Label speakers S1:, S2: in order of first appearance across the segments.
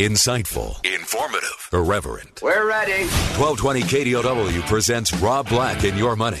S1: Insightful, informative, irreverent.
S2: We're ready.
S1: 1220 KDOW presents Rob Black and Your Money,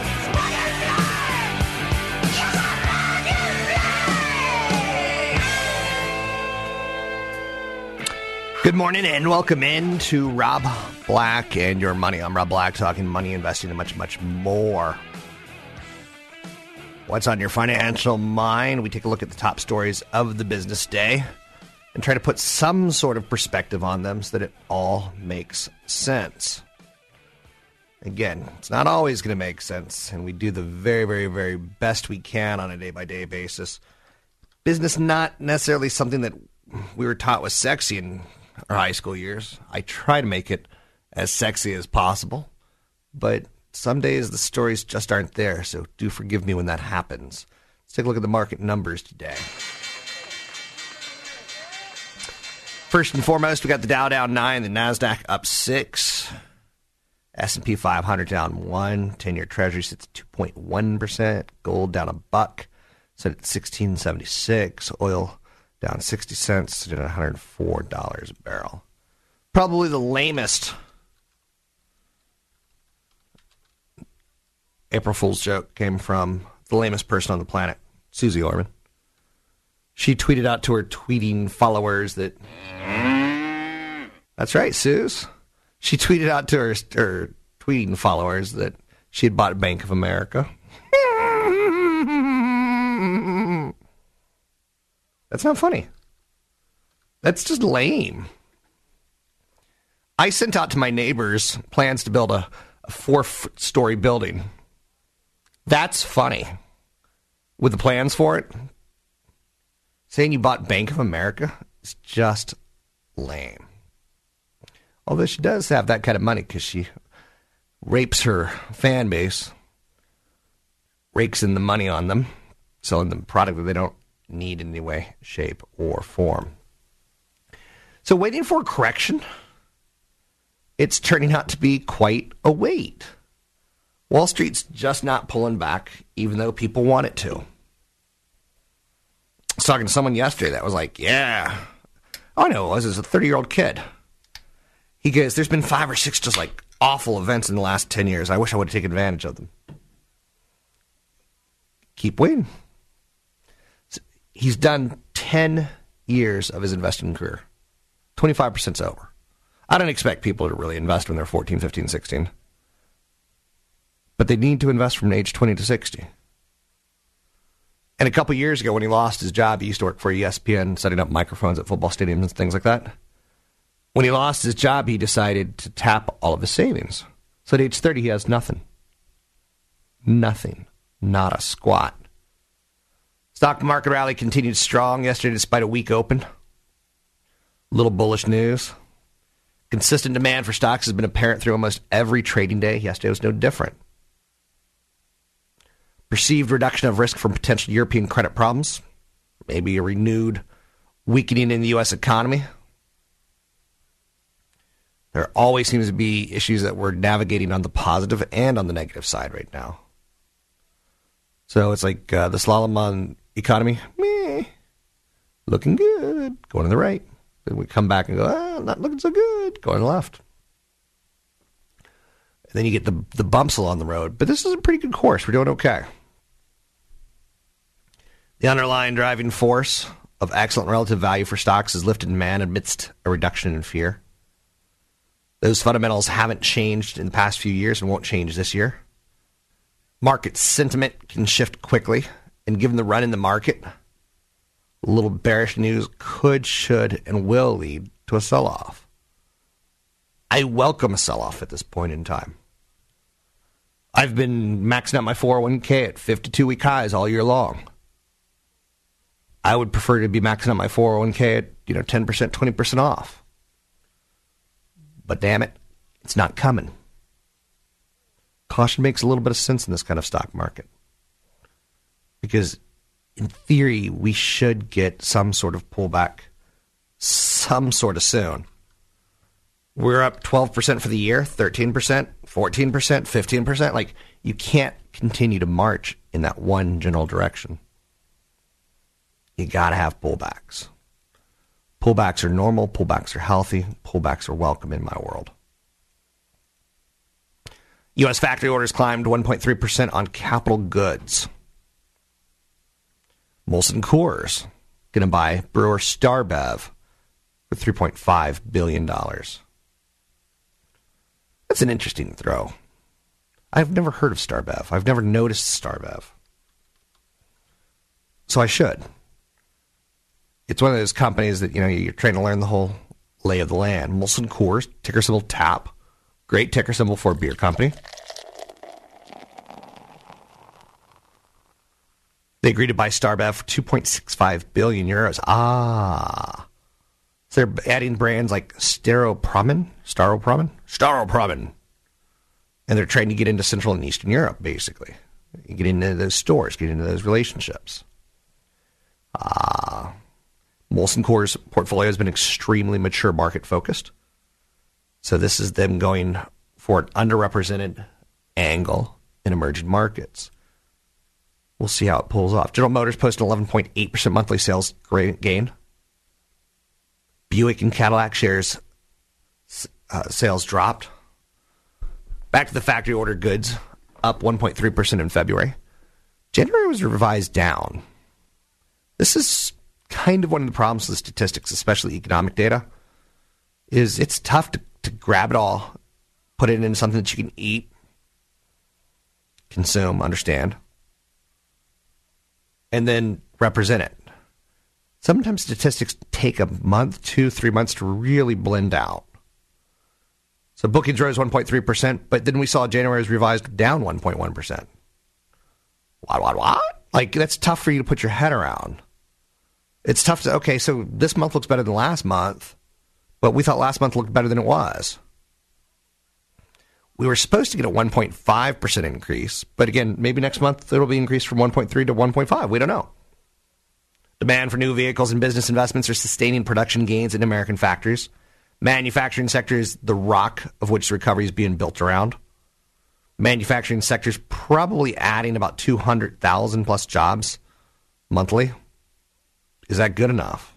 S3: Good morning and welcome in to Rob Black and Your Money. I'm Rob Black talking money, investing, and much, much more. What's on your financial mind? We take a look at the top stories of the business day and try to put some sort of perspective on them so that it all makes sense. Again, it's not always going to make sense, and we do the very, very, very best we can on a day by day basis. Business not necessarily something that we were taught was sexy in our high school years. I try to make it as sexy as possible, but some days the stories just aren't there, so do forgive me when that happens. Let's take a look at the market numbers today. First and foremost, we got the Dow down nine, the Nasdaq up six, S and P 500 down one, ten-year Treasury sits at two point one percent, gold down a buck, set at sixteen seventy six, oil down 60 cents to $104 a barrel. Probably the lamest April Fool's joke came from the lamest person on the planet, Suze Orman. She tweeted out to her tweeting followers that. That's right, Suze. She tweeted out to her, her tweeting followers that she had bought Bank of America. That's not funny. That's just lame. I sent out to my neighbors plans to build a, a four story building. That's funny. With the plans for it, saying you bought Bank of America is just lame. Although she does have that kind of money because she rapes her fan base, rakes in the money on them, selling them product that they don't need in any way, shape, or form. So, waiting for a correction, it's turning out to be quite a wait. Wall Street's just not pulling back, even though people want it to. I was talking to someone yesterday that was like, Yeah, I know it was. It was a 30 year old kid. He goes, There's been five or six just like awful events in the last 10 years. I wish I would have taken advantage of them. Keep waiting he's done 10 years of his investing career. 25% is over. I don't expect people to really invest when they're 14, 15, 16. But they need to invest from age 20 to 60. And a couple years ago, when he lost his job, he used to work for ESPN, setting up microphones at football stadiums and things like that. When he lost his job, he decided to tap all of his savings. So at age 30, he has nothing. Nothing. Not a squat. Stock market rally continued strong yesterday despite a weak open. Little bullish news. Consistent demand for stocks has been apparent through almost every trading day. Yesterday was no different. Perceived reduction of risk from potential European credit problems. Maybe a renewed weakening in the U.S. economy. There always seems to be issues that we're navigating on the positive and on the negative side right now. So it's like uh, the slalom on economy, meh, looking good, going to the right. Then we come back and go, ah, not looking so good, going left. And then you get the the bumps along the road. But this is a pretty good course. We're doing okay. The underlying driving force of excellent relative value for stocks is lifted man amidst a reduction in fear. Those fundamentals haven't changed in the past few years and won't change this year. Market sentiment can shift quickly, and given the run in the market, a little bearish news could, should, and will lead to a sell off. I welcome a sell off at this point in time. I've been maxing out my 401k at 52 week highs all year long. I would prefer to be maxing out my 401k at, you know, 10%, 20% off. But damn it, it's not coming. Caution makes a little bit of sense in this kind of stock market. Because in theory, we should get some sort of pullback some sort of soon. We're up 12% for the year, 13%, 14%, 15%. Like, you can't continue to march in that one general direction. You got to have pullbacks. Pullbacks are normal, pullbacks are healthy, pullbacks are welcome in my world. U.S. factory orders climbed 1.3% on capital goods. Molson Coors going to buy brewer Starbev for $3.5 billion. That's an interesting throw. I've never heard of Starbev. I've never noticed Starbev. So I should. It's one of those companies that, you know, you're trying to learn the whole lay of the land. Molson Coors, ticker symbol TAP. Great ticker symbol for a beer company. They agreed to buy Starbev for 2.65 billion euros. Ah. So they're adding brands like Staropramen, Staropramen, Staropramen. And they're trying to get into Central and Eastern Europe, basically. Get into those stores, get into those relationships. Ah. Molson Coors portfolio has been extremely mature market focused. So this is them going for an underrepresented angle in emerging markets. We'll see how it pulls off. General Motors posted 11.8% monthly sales gain. Buick and Cadillac shares uh, sales dropped. Back to the factory order goods, up 1.3% in February. January was revised down. This is kind of one of the problems with statistics, especially economic data, is it's tough to, to grab it all, put it into something that you can eat, consume, understand and then represent it. Sometimes statistics take a month, two, three months to really blend out. So bookings rose 1.3%, but then we saw January's revised down 1.1%. What, what, what? Like, that's tough for you to put your head around. It's tough to, okay, so this month looks better than last month, but we thought last month looked better than it was. We were supposed to get a 1.5% increase, but again, maybe next month it'll be increased from 1.3 to 1.5. We don't know. Demand for new vehicles and business investments are sustaining production gains in American factories. Manufacturing sector is the rock of which the recovery is being built around. Manufacturing sector is probably adding about 200,000 plus jobs monthly. Is that good enough?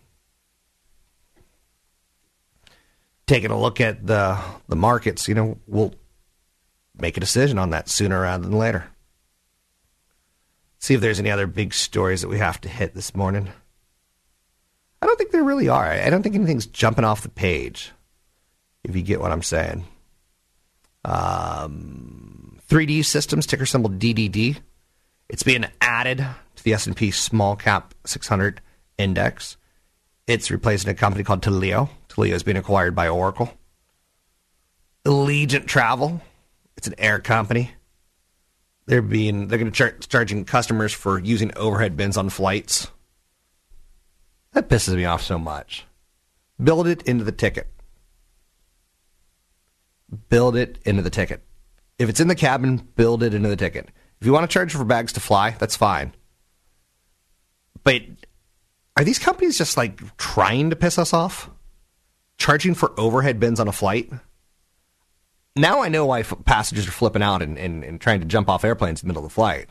S3: Taking a look at the the markets, you know, we'll make a decision on that sooner rather than later. See if there's any other big stories that we have to hit this morning. I don't think there really are. I don't think anything's jumping off the page, if you get what I'm saying. Um, 3D Systems, ticker symbol DDD. It's being added to the S&P Small Cap 600 index. It's replacing a company called Taleo. Taleo is being acquired by Oracle. Allegiant Travel it's an air company. They're being they're going to start charging customers for using overhead bins on flights. That pisses me off so much. Build it into the ticket. Build it into the ticket. If it's in the cabin, build it into the ticket. If you want to charge for bags to fly, that's fine. But are these companies just like trying to piss us off? Charging for overhead bins on a flight? Now I know why f- passengers are flipping out and, and, and trying to jump off airplanes in the middle of the flight.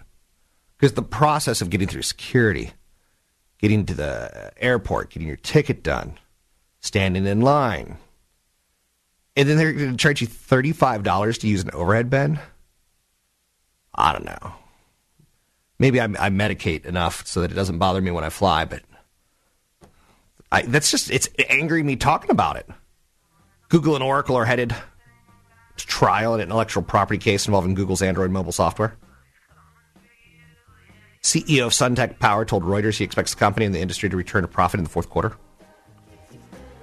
S3: Because the process of getting through security, getting to the airport, getting your ticket done, standing in line, and then they're going to charge you $35 to use an overhead bin? I don't know. Maybe I, I medicate enough so that it doesn't bother me when I fly, but I, that's just it's angering me talking about it. Google and Oracle are headed trial in an intellectual property case involving Google's Android mobile software. CEO of Suntech Power told Reuters he expects the company and the industry to return to profit in the fourth quarter.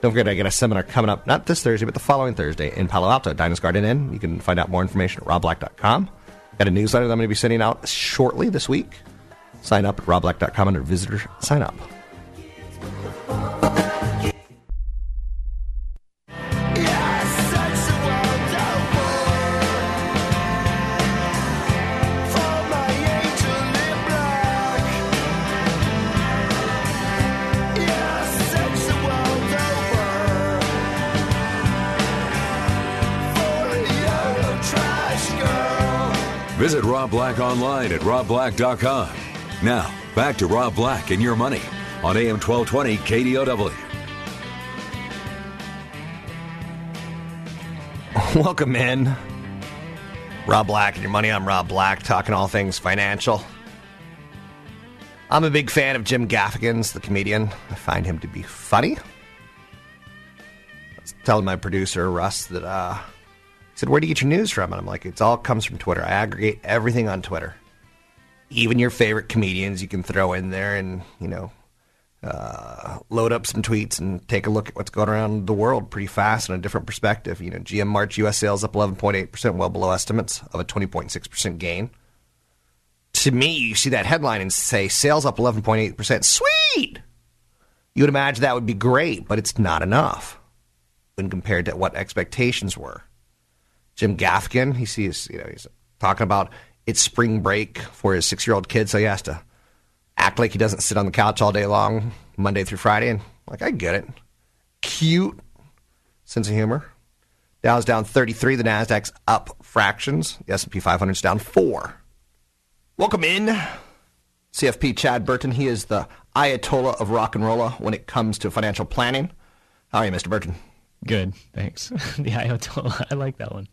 S3: Don't forget, I get a seminar coming up, not this Thursday, but the following Thursday in Palo Alto, Dinah's Garden Inn. You can find out more information at robblack.com. Got a newsletter that I'm going to be sending out shortly this week. Sign up at robblack.com under visitor sign up.
S1: Visit Rob Black online at robblack.com. Now, back to Rob Black and your money on AM 1220 KDOW.
S3: Welcome in. Rob Black and your money. I'm Rob Black, talking all things financial. I'm a big fan of Jim Gaffigan's, the comedian. I find him to be funny. I was telling my producer, Russ, that uh, said, Where do you get your news from? And I'm like, It all comes from Twitter. I aggregate everything on Twitter. Even your favorite comedians you can throw in there and, you know, uh, load up some tweets and take a look at what's going around the world pretty fast in a different perspective. You know, GM March U.S. sales up 11.8%, well below estimates of a 20.6% gain. To me, you see that headline and say sales up 11.8%. Sweet! You would imagine that would be great, but it's not enough when compared to what expectations were. Jim Gaffigan, he sees, you know, he's talking about it's spring break for his six year old kid, so he has to act like he doesn't sit on the couch all day long, Monday through Friday. And like, I get it. Cute sense of humor. Dow's down 33. The Nasdaq's up fractions. The S&P 500's down four. Welcome in, CFP Chad Burton. He is the Ayatollah of rock and rolla when it comes to financial planning. How are you, Mr. Burton?
S4: Good, thanks. the Ayatollah, I like that one.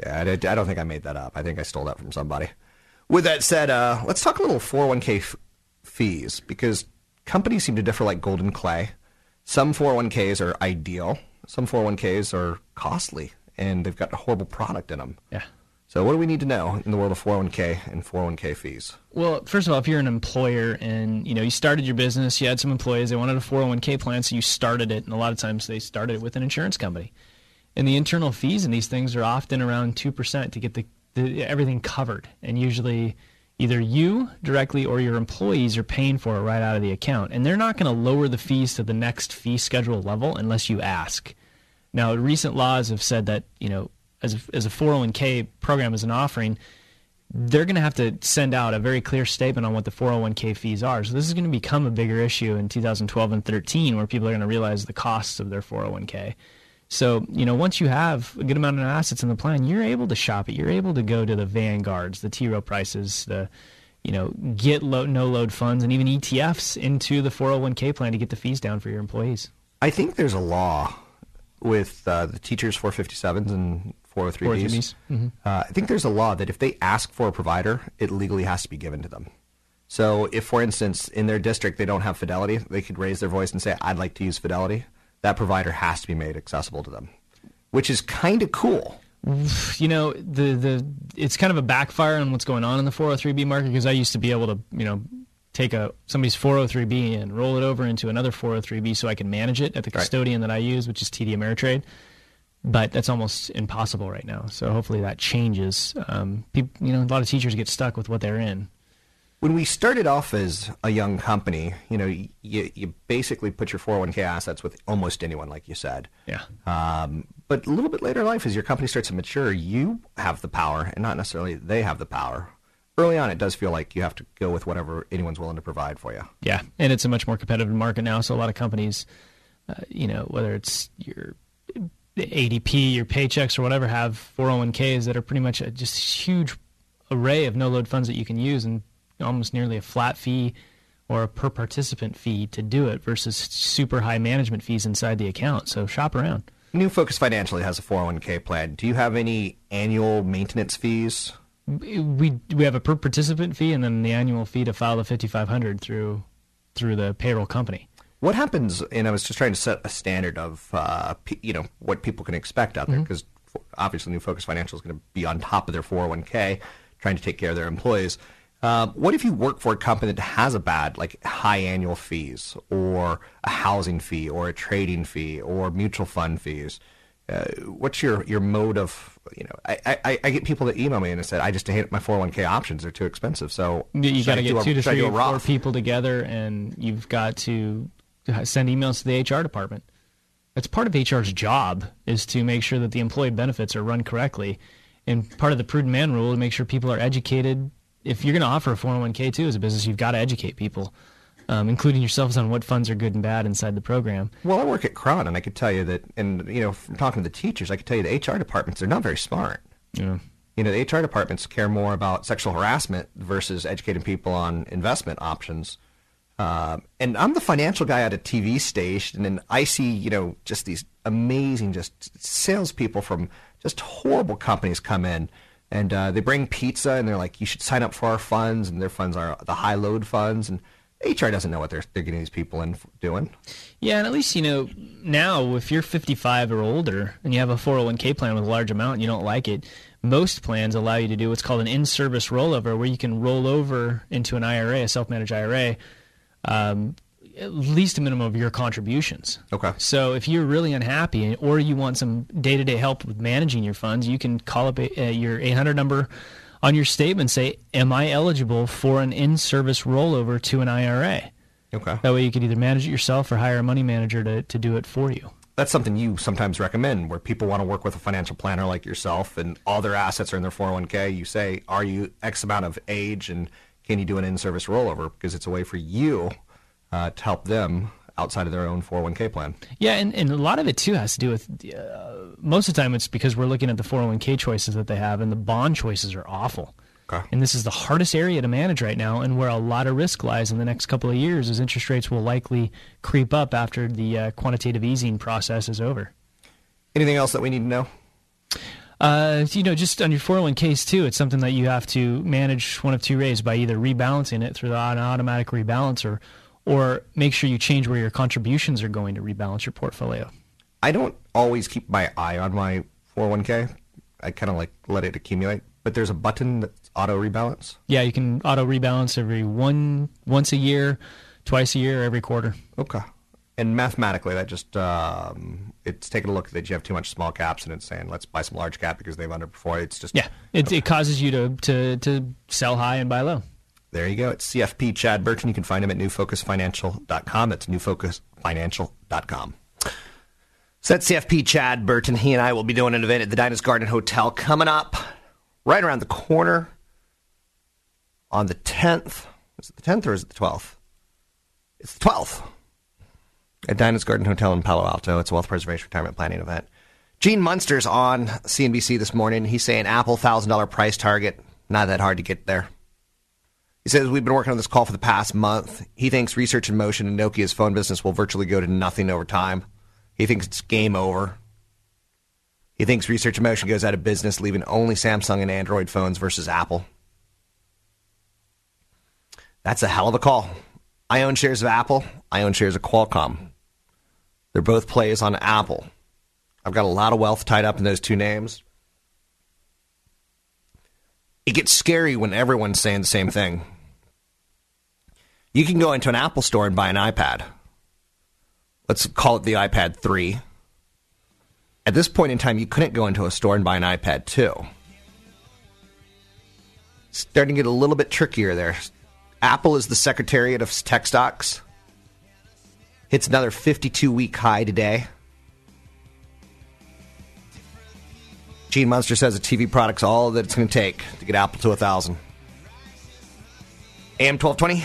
S3: Yeah, I, I, don't think I made that up. I think I stole that from somebody. With that said, uh, let's talk a little 401k f- fees because companies seem to differ like golden clay. Some 401ks are ideal, some 401ks are costly, and they've got a horrible product in them.
S4: Yeah.
S3: So, what do we need to know in the world of 401k and 401k fees?
S4: Well, first of all, if you're an employer and you know you started your business, you had some employees, they wanted a 401k plan, so you started it, and a lot of times they started it with an insurance company. And the internal fees in these things are often around two percent to get the, the everything covered, and usually either you directly or your employees are paying for it right out of the account, and they're not going to lower the fees to the next fee schedule level unless you ask. Now, recent laws have said that you know as a, as a 401k program as an offering, they're going to have to send out a very clear statement on what the 401k fees are. So this is going to become a bigger issue in 2012 and 13 where people are going to realize the costs of their 401k. So, you know, once you have a good amount of assets in the plan, you're able to shop it. You're able to go to the Vanguards, the T Rowe prices, the, you know, get low, no load funds and even ETFs into the 401k plan to get the fees down for your employees.
S3: I think there's a law with uh, the teachers 457s and 403bs.
S4: Mm-hmm.
S3: Uh, I think there's a law that if they ask for a provider, it legally has to be given to them. So if, for instance, in their district they don't have Fidelity, they could raise their voice and say, "I'd like to use Fidelity." That provider has to be made accessible to them, which is kind of cool.
S4: You know, the the it's kind of a backfire on what's going on in the 403b market because I used to be able to, you know, take a somebody's 403b and roll it over into another 403b so I can manage it at the custodian right. that I use, which is TD Ameritrade but that's almost impossible right now. So hopefully that changes. Um, people, you know, a lot of teachers get stuck with what they're in.
S3: When we started off as a young company, you know, you, you basically put your 401k assets with almost anyone, like you said.
S4: Yeah.
S3: Um, but a little bit later in life, as your company starts to mature, you have the power, and not necessarily they have the power. Early on, it does feel like you have to go with whatever anyone's willing to provide for you.
S4: Yeah, and it's a much more competitive market now. So a lot of companies, uh, you know, whether it's your ADP, your paychecks, or whatever have 401ks that are pretty much a just huge array of no load funds that you can use and almost nearly a flat fee or a per participant fee to do it versus super high management fees inside the account. So shop around.
S3: New Focus Financially has a 401k plan. Do you have any annual maintenance fees?
S4: We we have a per participant fee and then the annual fee to file the 5500 through through the payroll company.
S3: What happens? And I was just trying to set a standard of, uh, you know, what people can expect out there because obviously New Focus Financial is going to be on top of their 401k, trying to take care of their employees. Uh, what if you work for a company that has a bad, like high annual fees, or a housing fee, or a trading fee, or mutual fund fees? Uh, what's your, your mode of, you know, I, I, I get people that email me and they said, I just hate my 401k options. They're too expensive. So
S4: You- got to get two to three or four people together, and you've got to send emails to the HR department. That's part of HR's job is to make sure that the employee benefits are run correctly, and part of the prudent man rule is to make sure people are educated. If you're going to offer a 401k too as a business, you've got to educate people, um, including yourselves, on what funds are good and bad inside the program.
S3: Well, I work at KRON, and I could tell you that, and you know, from talking to the teachers, I could tell you the HR departments they're not very smart.
S4: Yeah.
S3: You know, the HR departments care more about sexual harassment versus educating people on investment options. Um, and I'm the financial guy at a TV station, and I see, you know, just these amazing, just salespeople from just horrible companies come in, and uh, they bring pizza, and they're like, "You should sign up for our funds," and their funds are the high load funds, and HR doesn't know what they're they're getting these people in doing.
S4: Yeah, and at least you know now if you're 55 or older and you have a 401k plan with a large amount and you don't like it, most plans allow you to do what's called an in-service rollover, where you can roll over into an IRA, a self-managed IRA, um, at least a minimum of your contributions.
S3: Okay.
S4: So if you're really unhappy or you want some day-to-day help with managing your funds, you can call up uh, your 800 number on your statement and say, "Am I eligible for an in-service rollover to an IRA?"
S3: Okay.
S4: That way you can either manage it yourself or hire a money manager to, to do it for you.
S3: that's something you sometimes recommend where people want to work with a financial planner like yourself and all their assets are in their 401k. You say, are you X amount of age and can you do an in service rollover? Because it's a way for you uh, to help them outside of their own 401k plan.
S4: Yeah, and, and a lot of it too has to do with uh, most of the time it's because we're looking at the 401k choices that they have, and the bond choices are awful.
S3: Okay.
S4: And this is the hardest area to manage right now, and where a lot of risk lies in the next couple of years, as interest rates will likely creep up after the uh, quantitative easing process is over.
S3: Anything else that we need to know?
S4: Uh, you know, just on your 401ks too, it's something that you have to manage one of two ways by either rebalancing it through an automatic rebalancer, or make sure you change where your contributions are going to rebalance your portfolio.
S3: I don't always keep my eye on my 401k. I kind of like let it accumulate. But there's a button that's auto rebalance.
S4: Yeah, you can auto rebalance every one once a year, twice a year, every quarter.
S3: Okay. And mathematically, that just um, it's taking a look that you have too much small caps, and it's saying let's buy some large cap because they've underperformed. It's just
S4: Yeah, it, it causes you to, to to sell high and buy low.
S3: There you go. It's CFP Chad Burton. You can find him at newfocusfinancial.com. That's newfocusfinancial.com. So that's CFP Chad Burton. He and I will be doing an event at the Dinah's Garden Hotel coming up right around the corner on the 10th. Is it the 10th or is it the 12th? It's the 12th at Dinah's Garden Hotel in Palo Alto. It's a wealth preservation retirement planning event. Gene Munster's on CNBC this morning. He's saying Apple $1,000 price target. Not that hard to get there. He says, We've been working on this call for the past month. He thinks research in motion and Nokia's phone business will virtually go to nothing over time. He thinks it's game over. He thinks research in motion goes out of business, leaving only Samsung and Android phones versus Apple. That's a hell of a call. I own shares of Apple. I own shares of Qualcomm. They're both plays on Apple. I've got a lot of wealth tied up in those two names. It gets scary when everyone's saying the same thing. You can go into an Apple store and buy an iPad. Let's call it the iPad 3. At this point in time, you couldn't go into a store and buy an iPad 2. Starting to get a little bit trickier there. Apple is the secretariat of tech stocks. Hits another 52 week high today. Gene Munster says a TV product's all that it's going to take to get Apple to a 1,000. AM 1220,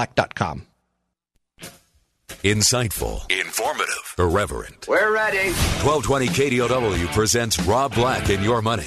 S3: Black.com.
S1: Insightful, informative, irreverent.
S2: We're ready.
S1: 1220 KDOW presents Rob Black and Your Money,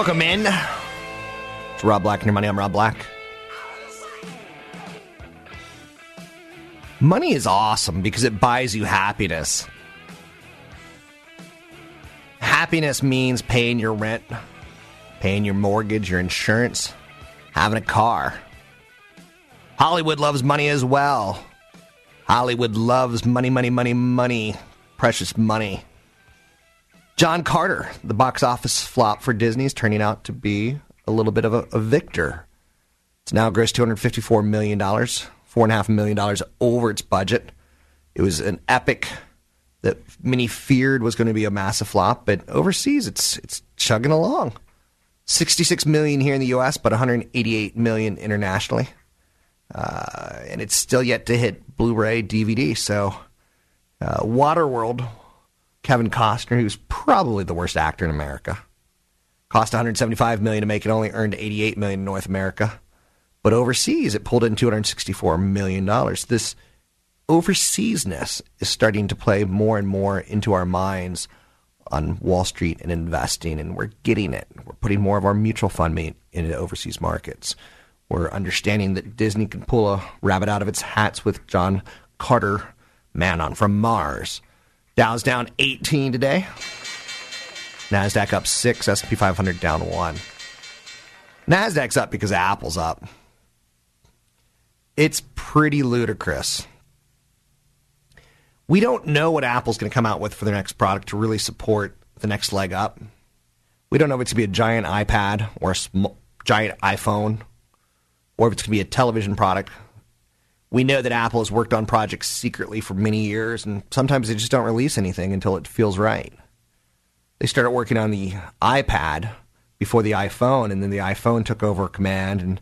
S3: Welcome in. It's Rob Black and your money. I'm Rob Black. Money is awesome because it buys you happiness. Happiness means paying your rent, paying your mortgage, your insurance, having a car. Hollywood loves money as well. Hollywood loves money, money, money, money, precious money. John Carter, the box office flop for Disney, is turning out to be a little bit of a, a victor. It's now grossed $254 million, $4.5 million over its budget. It was an epic that many feared was going to be a massive flop, but overseas it's it's chugging along. 66 million here in the US, but 188 million internationally. Uh, and it's still yet to hit Blu-ray DVD. So uh, Waterworld Kevin Costner, who's probably the worst actor in America. Cost 175 million to make it, only earned 88 million in North America. But overseas, it pulled in 264 million dollars. This overseasness is starting to play more and more into our minds on Wall Street and investing, and we're getting it. We're putting more of our mutual fund money into overseas markets. We're understanding that Disney can pull a rabbit out of its hats with John Carter, man on from Mars. Dow's down 18 today. Nasdaq up six. S&P 500 down one. Nasdaq's up because Apple's up. It's pretty ludicrous. We don't know what Apple's going to come out with for their next product to really support the next leg up. We don't know if it's going to be a giant iPad or a sm- giant iPhone or if it's going to be a television product. We know that Apple has worked on projects secretly for many years, and sometimes they just don't release anything until it feels right. They started working on the iPad before the iPhone, and then the iPhone took over command, and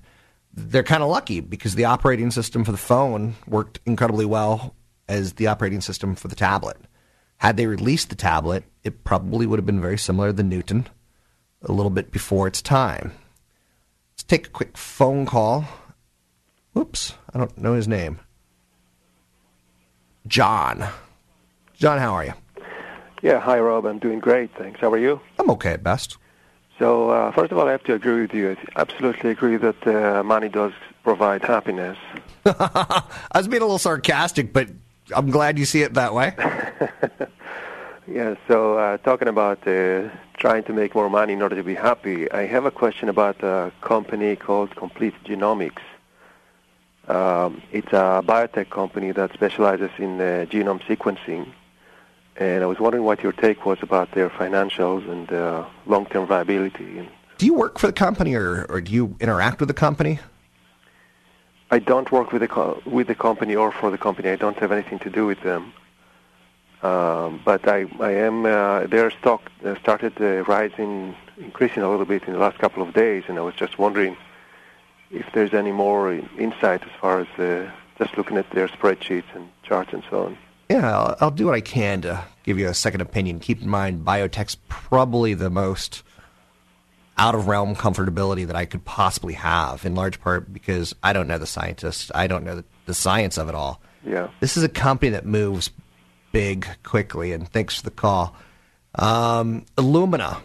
S3: they're kind of lucky because the operating system for the phone worked incredibly well as the operating system for the tablet. Had they released the tablet, it probably would have been very similar to the Newton, a little bit before its time. Let's take a quick phone call. Whoops, I don't know his name. John. John, how are you?
S5: Yeah, hi Rob. I'm doing great, thanks. How are you?
S3: I'm okay at best.
S5: So uh, first of all, I have to agree with you. I absolutely agree that uh, money does provide happiness.
S3: I was being a little sarcastic, but I'm glad you see it that way.
S5: Yeah. So uh, talking about uh, trying to make more money in order to be happy, I have a question about a company called Complete Genomics. Um, it's a biotech company that specializes in uh, genome sequencing. And I was wondering what your take was about their financials and uh, long-term viability.
S3: Do you work for the company or, or do you interact with the company?
S5: I don't work with the co- with the company or for the company. I don't have anything to do with them. Um, but I I am uh, their stock uh, started uh, rising, increasing a little bit in the last couple of days, and I was just wondering if there's any more insight as far as uh, just looking at their spreadsheets and charts and so on.
S3: Yeah, I'll, I'll do what I can to give you a second opinion. Keep in mind, biotech's probably the most out of realm comfortability that I could possibly have, in large part because I don't know the scientists. I don't know the, the science of it all.
S5: Yeah.
S3: This is a company that moves big quickly, and thanks for the call. Um, Illumina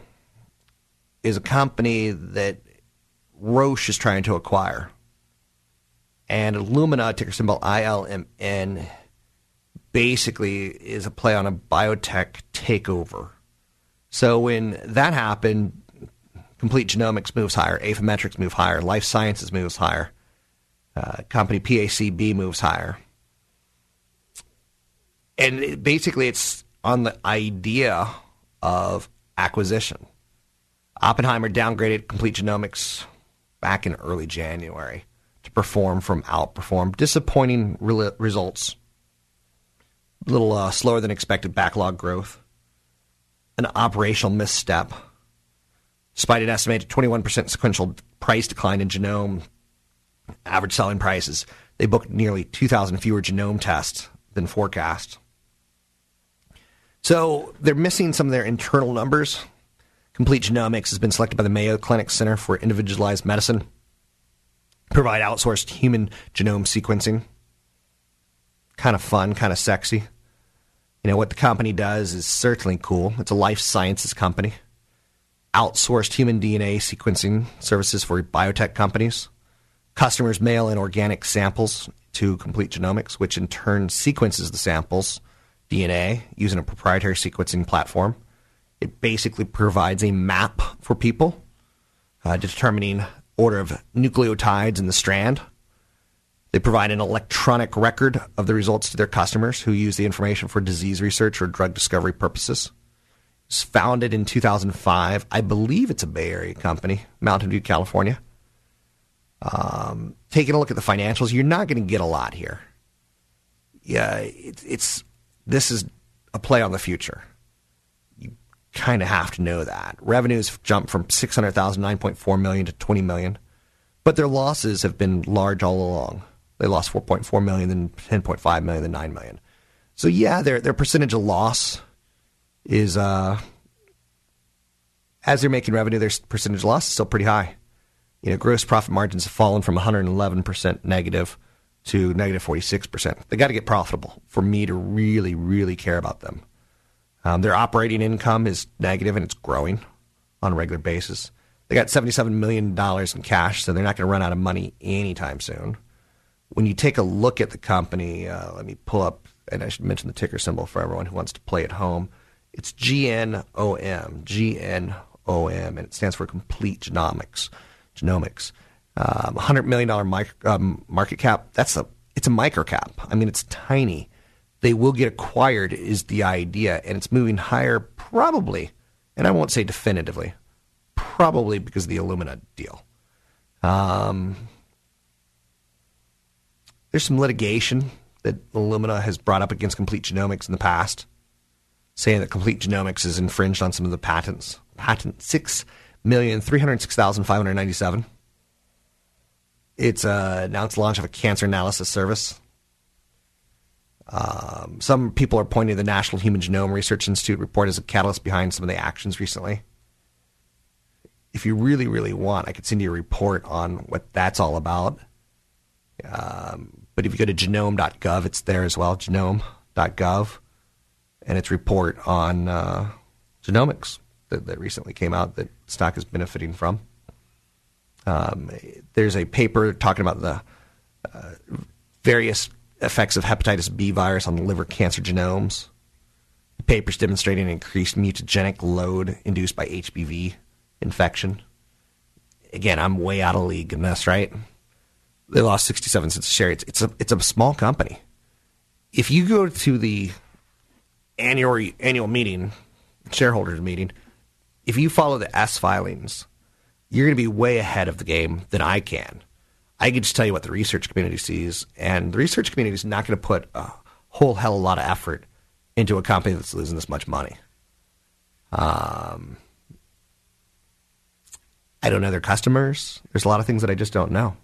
S3: is a company that Roche is trying to acquire. And Illumina, ticker symbol ILMN, basically is a play on a biotech takeover. So when that happened, Complete Genomics moves higher, Affymetrix move higher, Life Sciences moves higher, uh, company PACB moves higher. And it, basically, it's on the idea of acquisition. Oppenheimer downgraded Complete Genomics back in early January to perform from outperform. Disappointing re- results. A little uh, slower than expected backlog growth. An operational misstep. Despite an estimated 21% sequential price decline in genome average selling prices, they booked nearly 2,000 fewer genome tests than forecast. So they're missing some of their internal numbers. Complete Genomics has been selected by the Mayo Clinic Center for Individualized Medicine. Provide outsourced human genome sequencing. Kind of fun, kind of sexy. You know, what the company does is certainly cool. It's a life sciences company. Outsourced human DNA sequencing services for biotech companies. Customers mail in organic samples to Complete Genomics, which in turn sequences the samples, DNA, using a proprietary sequencing platform. It basically provides a map for people uh, determining order of nucleotides in the strand. They provide an electronic record of the results to their customers who use the information for disease research or drug discovery purposes. It's founded in 2005. I believe it's a Bay Area company, Mountain View, California. Um, taking a look at the financials, you're not going to get a lot here. Yeah, it, it's this is a play on the future. Kind of have to know that revenues jumped from 600,000, 9.4 million to 20 million, but their losses have been large all along. They lost 4.4 million, then 10.5 million, then 9 million. So yeah, their their percentage of loss is uh, as they're making revenue, their percentage of loss is still pretty high you know, gross profit margins have fallen from 111% negative to negative 46%. They got to get profitable for me to really, really care about them. Um, their operating income is negative and it's growing on a regular basis. They got $77 million in cash, so they're not going to run out of money anytime soon. When you take a look at the company, uh, let me pull up, and I should mention the ticker symbol for everyone who wants to play at home. It's GNOM, GNOM, and it stands for Complete Genomics genomics. Um, $100 million um, market cap, that's a, it's a micro cap. I mean, it's tiny. They will get acquired, is the idea, and it's moving higher probably, and I won't say definitively, probably because of the Illumina deal. Um, there's some litigation that Illumina has brought up against Complete Genomics in the past, saying that Complete Genomics is infringed on some of the patents. Patent six million three hundred six thousand five hundred ninety seven. It's uh, announced launch of a cancer analysis service. Um, some people are pointing to the National Human Genome Research Institute report as a catalyst behind some of the actions recently. If you really, really want, I could send you a report on what that's all about. Um, but if you go to genome.gov, it's there as well, genome.gov, and its report on uh, genomics that, that recently came out that stock is benefiting from. Um, there's a paper talking about the uh, various effects of hepatitis B virus on liver cancer genomes. Paper's demonstrating increased mutagenic load induced by HBV infection. Again, I'm way out of league in this, right? They lost 67 cents a share. It's, it's a it's a small company. If you go to the annual annual meeting, shareholders meeting, if you follow the S filings, you're going to be way ahead of the game than I can. I can just tell you what the research community sees, and the research community is not going to put a whole hell of a lot of effort into a company that's losing this much money. Um, I don't know their customers. There's a lot of things that I just don't know.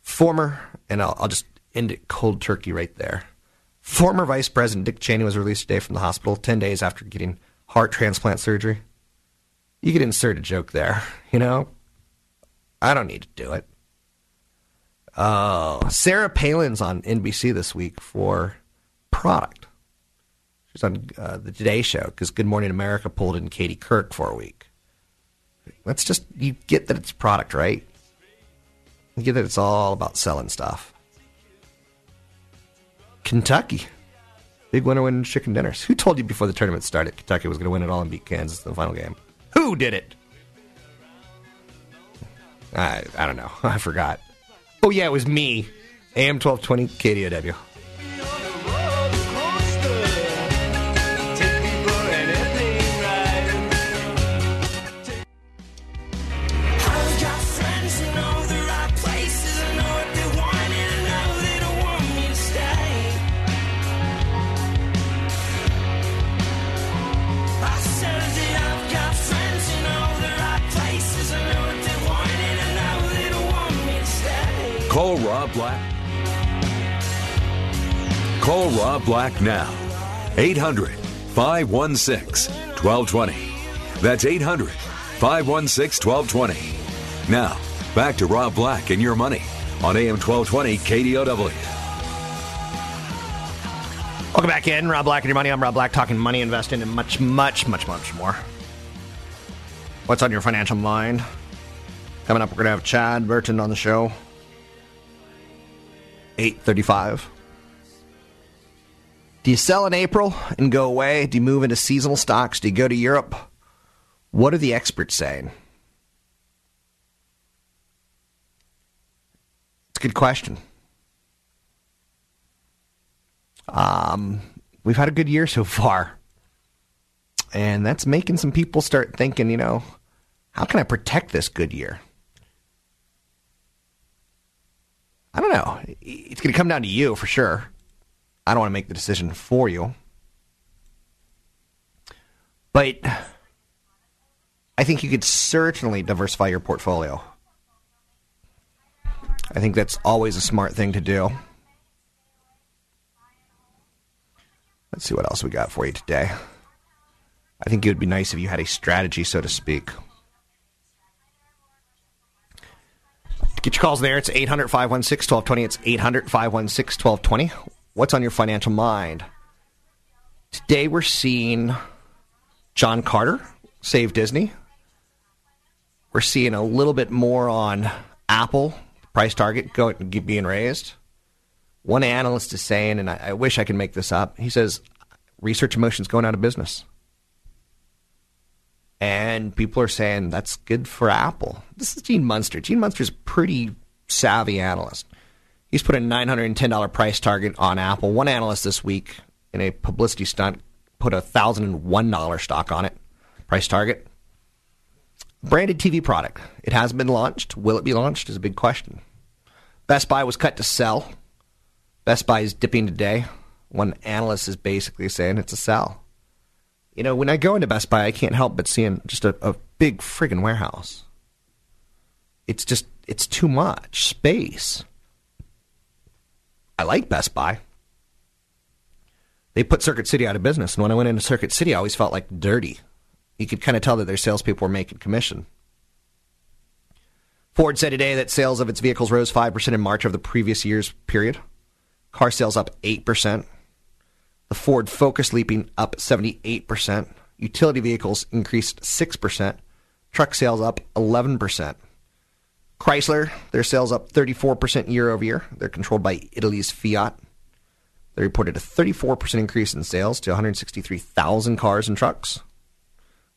S3: Former, and I'll, I'll just end it cold turkey right there. Former Vice President Dick Cheney was released today from the hospital 10 days after getting heart transplant surgery. You could insert a joke there, you know? I don't need to do it. Oh, Sarah Palin's on NBC this week for Product. She's on uh, the Today Show because Good Morning America pulled in Katie Couric for a week. Let's just, you get that it's product, right? You get that it's all about selling stuff. Kentucky. Big winner winning chicken dinners. Who told you before the tournament started Kentucky was going to win it all and beat Kansas in the final game? Who did it? I, I don't know. I forgot. Oh, yeah, it was me. AM 1220 KDOW.
S1: Black now. 800 516 1220. That's 800 516 1220. Now, back to Rob Black and your money on AM 1220 KDOW.
S3: Welcome back in. Rob Black and your money. I'm Rob Black talking money, investing, and much, much, much, much more. What's on your financial mind? Coming up, we're going to have Chad Burton on the show. 835. Do you sell in April and go away? Do you move into seasonal stocks? Do you go to Europe? What are the experts saying? It's a good question. Um, we've had a good year so far. And that's making some people start thinking, you know, how can I protect this good year? I don't know. It's going to come down to you for sure. I don't want to make the decision for you. But I think you could certainly diversify your portfolio. I think that's always a smart thing to do. Let's see what else we got for you today. I think it would be nice if you had a strategy, so to speak. Get your calls there. It's 800 516 1220. It's 800 516 1220. What's on your financial mind? Today we're seeing John Carter save Disney. We're seeing a little bit more on Apple price target going being raised. One analyst is saying, and I, I wish I could make this up. He says Research in Motion going out of business. And people are saying that's good for Apple. This is Gene Munster. Gene Munster's a pretty savvy analyst. He's put a $910 price target on Apple. One analyst this week in a publicity stunt put a $1,001 stock on it. Price target. Branded TV product. It has been launched. Will it be launched is a big question. Best Buy was cut to sell. Best Buy is dipping today. One analyst is basically saying it's a sell. You know, when I go into Best Buy, I can't help but seeing just a, a big friggin' warehouse. It's just, it's too much space. I like Best Buy. They put Circuit City out of business, and when I went into Circuit City, I always felt like dirty. You could kind of tell that their salespeople were making commission. Ford said today that sales of its vehicles rose 5% in March of the previous year's period. Car sales up 8%. The Ford Focus leaping up 78%. Utility vehicles increased 6%. Truck sales up 11%. Chrysler, their sales up 34% year over year. They're controlled by Italy's Fiat. They reported a 34% increase in sales to 163,000 cars and trucks.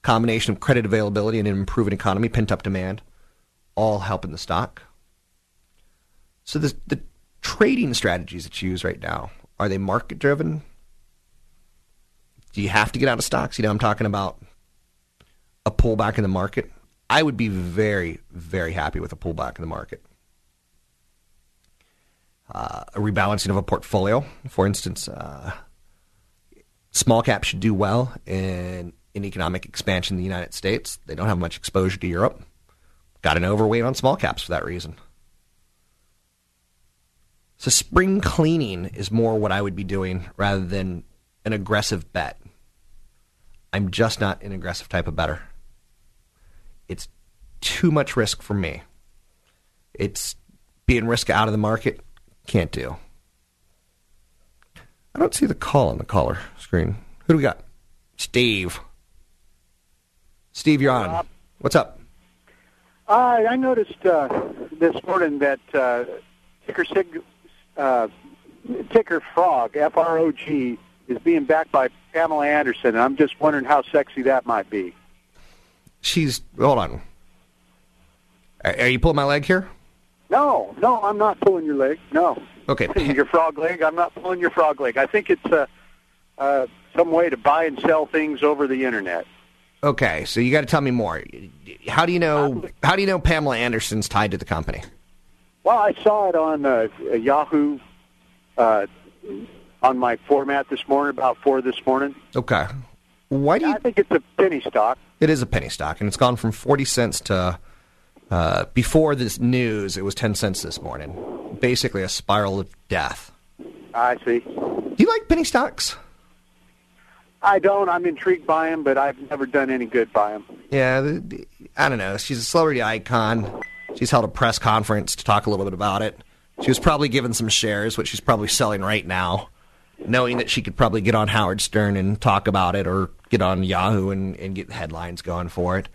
S3: Combination of credit availability and an improving economy, pent up demand, all helping the stock. So the, the trading strategies that you use right now are they market driven? Do you have to get out of stocks? You know, I'm talking about a pullback in the market. I would be very, very happy with a pullback in the market. Uh, a rebalancing of a portfolio, for instance, uh, small caps should do well in, in economic expansion in the United States. They don't have much exposure to Europe. Got an overweight on small caps for that reason. So spring cleaning is more what I would be doing rather than an aggressive bet. I'm just not an aggressive type of better. Too much risk for me. It's being risk out of the market. Can't do. I don't see the call on the caller screen. Who do we got? Steve. Steve, you're on. What's up?
S6: Uh, I noticed uh, this morning that uh, ticker sig, uh, ticker frog F R O G is being backed by Pamela Anderson, and I'm just wondering how sexy that might be.
S3: She's hold on. Are, are you pulling my leg here?
S6: No, no, I'm not pulling your leg. No.
S3: Okay.
S6: your frog leg. I'm not pulling your frog leg. I think it's uh, uh, some way to buy and sell things over the internet.
S3: Okay, so you got to tell me more. How do you know? How do you know Pamela Anderson's tied to the company?
S6: Well, I saw it on uh, Yahoo uh, on my format this morning, about four this morning.
S3: Okay. Why do you?
S6: I think it's a penny stock.
S3: It is a penny stock, and it's gone from forty cents to Uh, before this news, it was 10 cents this morning. Basically, a spiral of death.
S6: I see.
S3: Do you like penny stocks?
S6: I don't. I'm intrigued by him, but I've never done any good by him.
S3: Yeah, the, the, I don't know. She's a celebrity icon. She's held a press conference to talk a little bit about it. She was probably given some shares, which she's probably selling right now, knowing that she could probably get on Howard Stern and talk about it or get on Yahoo and, and get headlines going for it.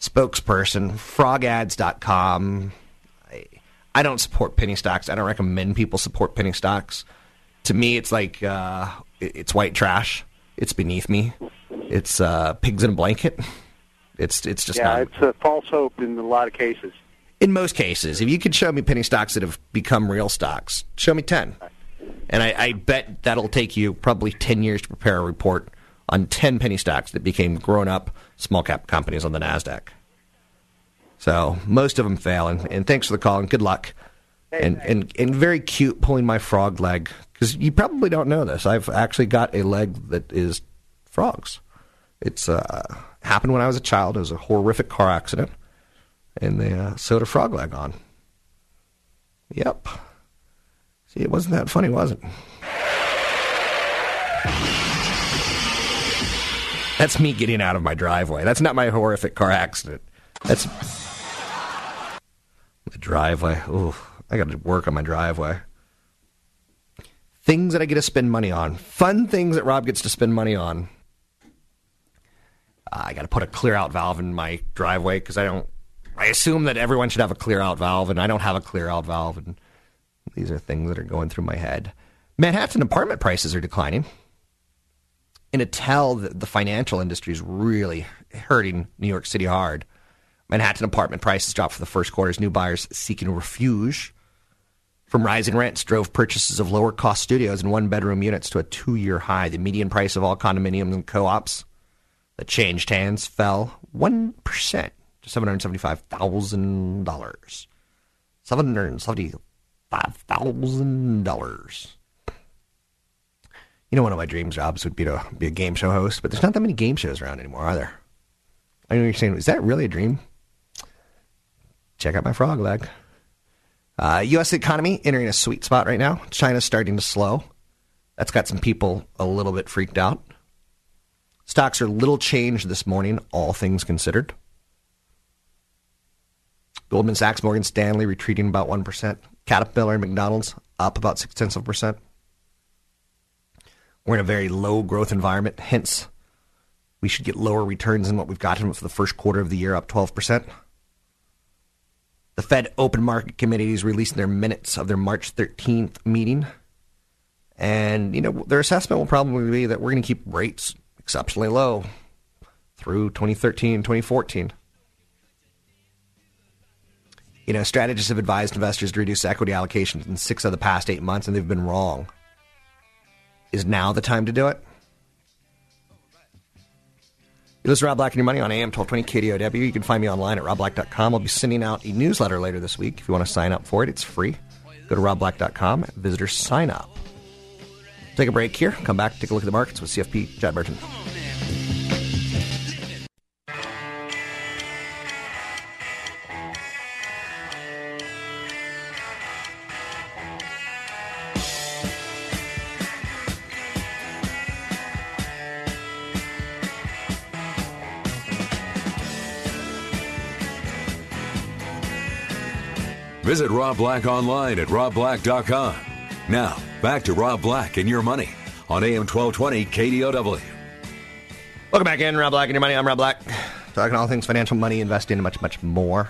S3: Spokesperson, frogads.com. I, I don't support penny stocks. I don't recommend people support penny stocks. To me, it's like uh, it, it's white trash. It's beneath me. It's uh, pigs in a blanket. It's it's just
S6: yeah,
S3: not.
S6: it's a false hope in a lot of cases.
S3: In most cases, if you could show me penny stocks that have become real stocks, show me 10. And I, I bet that'll take you probably 10 years to prepare a report on 10 penny stocks that became grown up small cap companies on the NASDAQ. So most of them fail. And, and thanks for the call and good luck. And, and, and very cute pulling my frog leg. Because you probably don't know this. I've actually got a leg that is frogs. It's uh, happened when I was a child. It was a horrific car accident and they uh, sewed a frog leg on. Yep. See, it wasn't that funny, was it? That's me getting out of my driveway. That's not my horrific car accident. That's the driveway. Ooh, I got to work on my driveway. Things that I get to spend money on. Fun things that Rob gets to spend money on. Uh, I got to put a clear out valve in my driveway because I don't I assume that everyone should have a clear out valve, and I don't have a clear out valve, and these are things that are going through my head. Manhattan apartment prices are declining in a tell that the financial industry is really hurting New York City hard. Manhattan apartment prices dropped for the first quarter as new buyers seeking refuge from rising rents drove purchases of lower cost studios and one bedroom units to a two year high. The median price of all condominiums and co ops that changed hands fell 1% to $775,000. $775,000. You know, one of my dream jobs would be to be a game show host, but there's not that many game shows around anymore, are there? I know you're saying, is that really a dream? Check out my frog leg. Uh, U.S. economy entering a sweet spot right now. China's starting to slow. That's got some people a little bit freaked out. Stocks are little changed this morning, all things considered. Goldman Sachs, Morgan Stanley retreating about 1%. Caterpillar and McDonald's up about six tenths of a percent. We're in a very low growth environment, hence, we should get lower returns than what we've gotten for the first quarter of the year, up 12%. The Fed Open Market Committee is releasing their minutes of their March 13th meeting. And, you know, their assessment will probably be that we're going to keep rates exceptionally low through 2013 2014. You know, strategists have advised investors to reduce equity allocations in six of the past eight months, and they've been wrong. Is now the time to do it? You listen to Rob Black and Your Money on AM 1220 KDOW. You can find me online at robblack.com. I'll be sending out a newsletter later this week. If you want to sign up for it, it's free. Go to robblack.com, visitor sign up. Take a break here. Come back, take a look at the markets with CFP Chad Burton.
S1: Visit Rob Black online at robblack.com. Now, back to Rob Black and your money on AM 1220 KDOW.
S3: Welcome back in, Rob Black and your money. I'm Rob Black, talking all things financial, money, investing, and much, much more.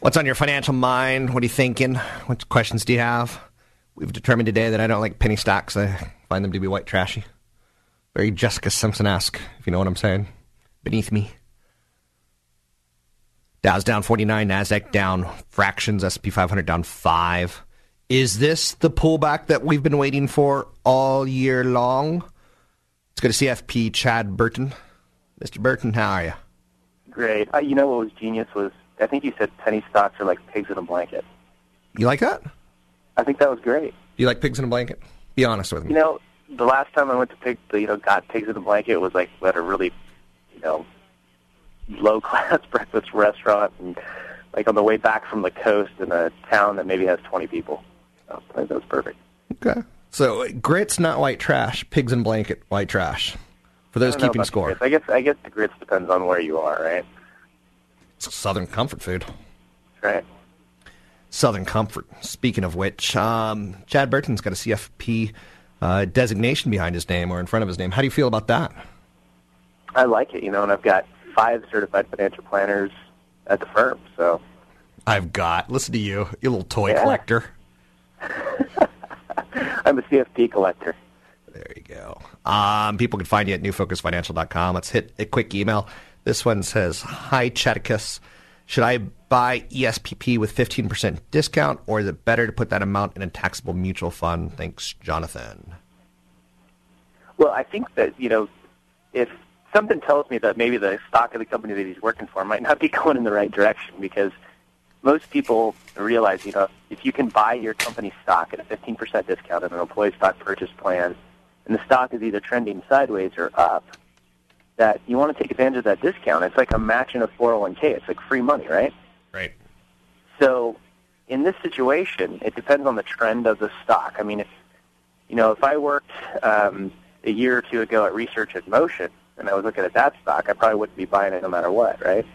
S3: What's on your financial mind? What are you thinking? What questions do you have? We've determined today that I don't like penny stocks. I find them to be white trashy. Very Jessica Simpson esque, if you know what I'm saying. Beneath me. Dow's down 49, Nasdaq down fractions, S&P 500 down 5. Is this the pullback that we've been waiting for all year long? Let's go to CFP Chad Burton. Mr. Burton, how are you?
S7: Great. Uh, you know what was genius was I think you said penny stocks are like pigs in a blanket.
S3: You like that?
S7: I think that was great.
S3: Do you like pigs in a blanket? Be honest with me.
S7: You know, the last time I went to pig, the, you know, got pigs in a blanket was like at a really, you know, low class breakfast restaurant, and like on the way back from the coast in a town that maybe has 20 people. So I think that was perfect.
S3: Okay. So grits, not white trash. Pigs in blanket, white trash. For those keeping score.
S7: I guess I guess the grits depends on where you are, right?
S3: It's Southern comfort food.
S7: Right.
S3: Southern Comfort. Speaking of which, um, Chad Burton's got a CFP uh, designation behind his name or in front of his name. How do you feel about that?
S7: I like it, you know, and I've got five certified financial planners at the firm, so
S3: I've got. Listen to you, you little toy
S7: Yeah.
S3: collector.
S7: I'm a CFP collector.
S3: There you go. Um, people can find you at newfocusfinancial.com. Let's hit a quick email. This one says, Hi, Chaticus. Should I buy ESPP with 15% discount, or is it better to put that amount in a taxable mutual fund? Thanks, Jonathan.
S7: Well, I think that, you know, if something tells me that maybe the stock of the company that he's working for might not be going in the right direction because most people realize, you know, if you can buy your company stock at a 15% discount in an employee stock purchase plan, and the stock is either trending sideways or up, that you want to take advantage of that discount. It's like a match in a 401k. It's like free money, right?
S3: Right.
S7: So in this situation, it depends on the trend of the stock. I mean, if you know, if I worked um, a year or two ago at Research in Motion and I was looking at that stock, I probably wouldn't be buying it no matter what, right?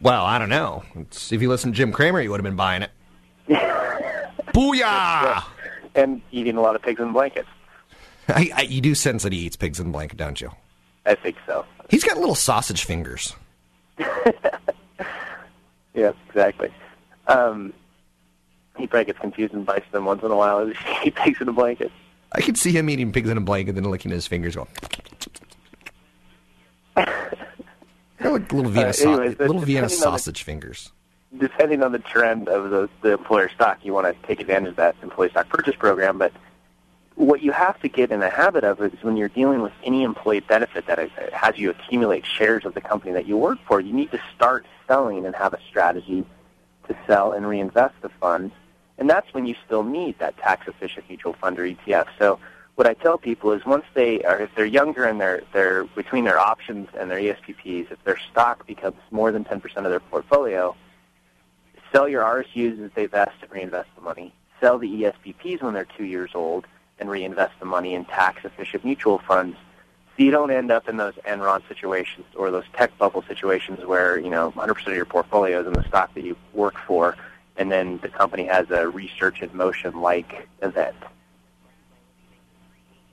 S3: Well, I don't know. It's, if you listened to Jim Cramer, you would have been buying it. Booyah!
S7: And eating a lot of pigs in blankets.
S3: I, I, you do sense that he eats pigs in a blanket, don't you?
S7: I think so.
S3: He's got little sausage fingers.
S7: Yeah, exactly. Um, he probably gets confused and bites them once in a while as he pigs in a blanket.
S3: I could see him eating pigs in a blanket, and then licking his fingers, going. They're like little Vienna,
S7: Uh, anyways, but
S3: little Vienna
S7: on the-
S3: sausage fingers.
S7: depending on the trend of the, the employer stock, you want to take advantage of that employee stock purchase program. But what you have to get in the habit of is when you're dealing with any employee benefit that it has you accumulate shares of the company that you work for, you need to start selling and have a strategy to sell and reinvest the funds. And that's when you still need that tax-efficient mutual fund or ETF. So what I tell people is once they are, if they're younger and they're, they're between their options and their ESPPs, if their stock becomes more than 10% of their portfolio, sell your RSUs as they vest and reinvest the money. Sell the ESPPs when they're two years old and reinvest the money in tax-efficient mutual funds. So you don't end up in those Enron situations or those tech bubble situations where you know 100% of your portfolio is in the stock that you work for, and then the company has a research in motion like event.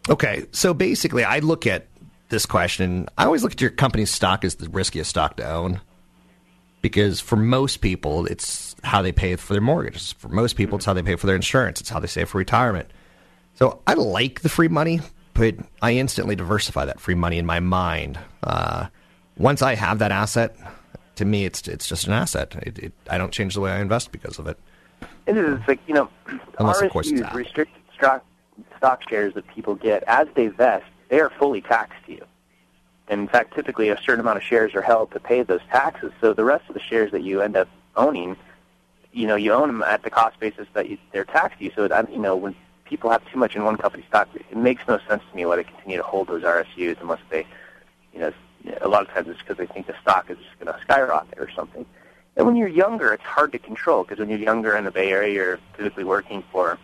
S3: Okay, so basically, I look at this question. I always look at your company's stock as the riskiest stock to own because for most people, it's how they pay for their mortgages. For most people, it's how they pay for their insurance. It's how they save for retirement. So I like the free money, but I instantly diversify that free money in my mind. Uh, once I have that asset, to me, it's it's just an asset. It, it, I don't change the way I invest because of it.
S7: It is like you know,
S3: Unless, of course, it's
S7: restricted stock stock shares that people get as they vest, they are fully taxed to you. And in fact, typically a certain amount of shares are held to pay those taxes. So the rest of the shares that you end up owning, you know, you own them at the cost basis that you, they're taxed to you. So that, you know, when people have too much in one company stock, it makes no sense to me why they continue to hold those RSUs unless they, you know, a lot of times it's because they think the stock is going to skyrocket or something. And when you're younger, it's hard to control because when you're younger in the Bay Area, you're typically working for,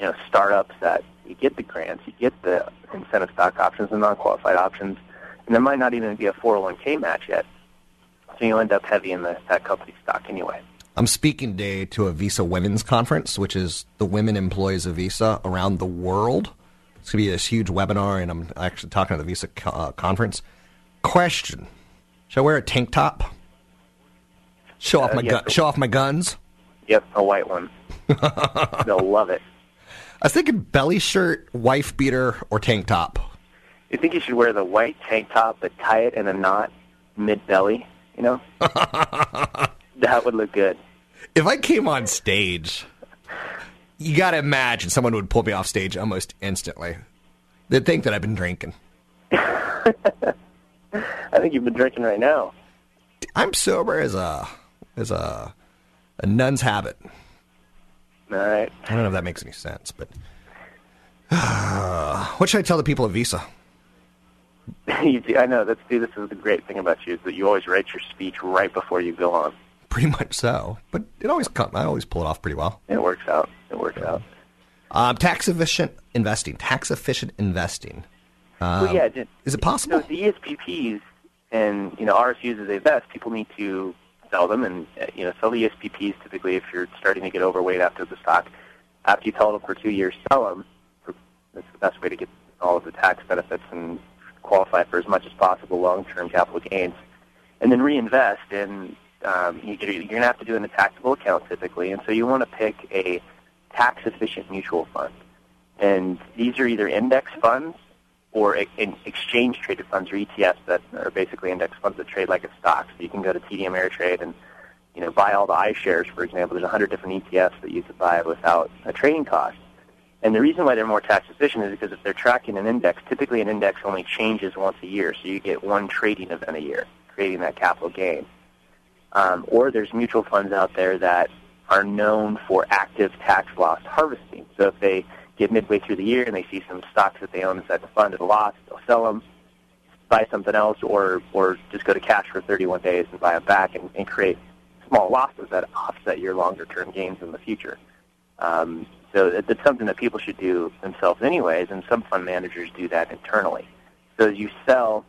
S7: you know, startups that you get the grants, you get the incentive stock options and non-qualified options, and there might not even be a 401k match yet. So you end up heavy in the, that company stock anyway.
S3: I'm speaking today to a Visa Women's Conference, which is the women employees of Visa around the world. It's going to be this huge webinar, and I'm actually talking at the Visa co- uh, conference. Question: Should I wear a tank top? Show off
S7: Uh,
S3: my gun show off my guns.
S7: Yep, a white one. They'll love it.
S3: I was thinking belly shirt, wife beater, or tank top.
S7: You think you should wear the white tank top, but tie it in a knot mid belly? You know, that would look good.
S3: If I came on stage, you got to imagine someone would pull me off stage almost instantly. They'd think that I've been drinking.
S7: I think you've been drinking right now.
S3: I'm sober as a as a a nun's habit.
S7: All right.
S3: I don't know if that makes any sense, but what should I tell the people of Visa?
S7: you do, I know. That's see, this is the great thing about you is that you always write your speech right before you go on.
S3: Pretty much so, but it always come. I always pull it off pretty well.
S7: It works out. It works out.
S3: Um, tax efficient investing. Tax efficient investing. Um,
S7: well, yeah. Just,
S3: is it possible?
S7: So the ESPPs and you know RSUs as they vest, people need to sell them, and uh, you know sell the ESPPs. Typically, if you're starting to get overweight after the stock, after you've held them for two years, sell them. That's the best way to get all of the tax benefits and qualify for as much as possible long-term capital gains, and then reinvest. And um, you, you're going to have to do it in a taxable account typically, and so you want to pick a tax-efficient mutual fund. And these are either index funds or in exchange-traded funds or ETFs that are basically index funds that trade like a stock. So you can go to TD Ameritrade and you know buy all the iShares, for example. There's 100 different ETFs that you could buy without a trading cost. And the reason why they're more tax efficient is because if they're tracking an index, typically an index only changes once a year, so you get one trading event a year, creating that capital gain. Um, or there's mutual funds out there that are known for active tax loss harvesting. So if they get midway through the year and they see some stocks that they own inside the fund at a loss, they'll sell them, buy something else, or or just go to cash for 31 days and buy it back and, and create small losses that offset your longer term gains in the future. Um, so it's something that people should do themselves anyways, and some fund managers do that internally. So as you sell